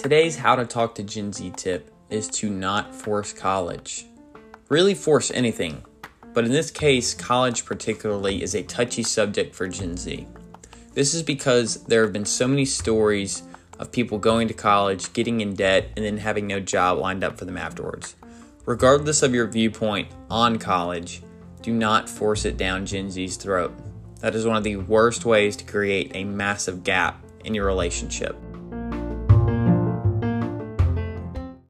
Today's How to Talk to Gen Z tip is to not force college. Really force anything, but in this case, college particularly is a touchy subject for Gen Z. This is because there have been so many stories of people going to college, getting in debt, and then having no job lined up for them afterwards. Regardless of your viewpoint on college, do not force it down Gen Z's throat. That is one of the worst ways to create a massive gap in your relationship.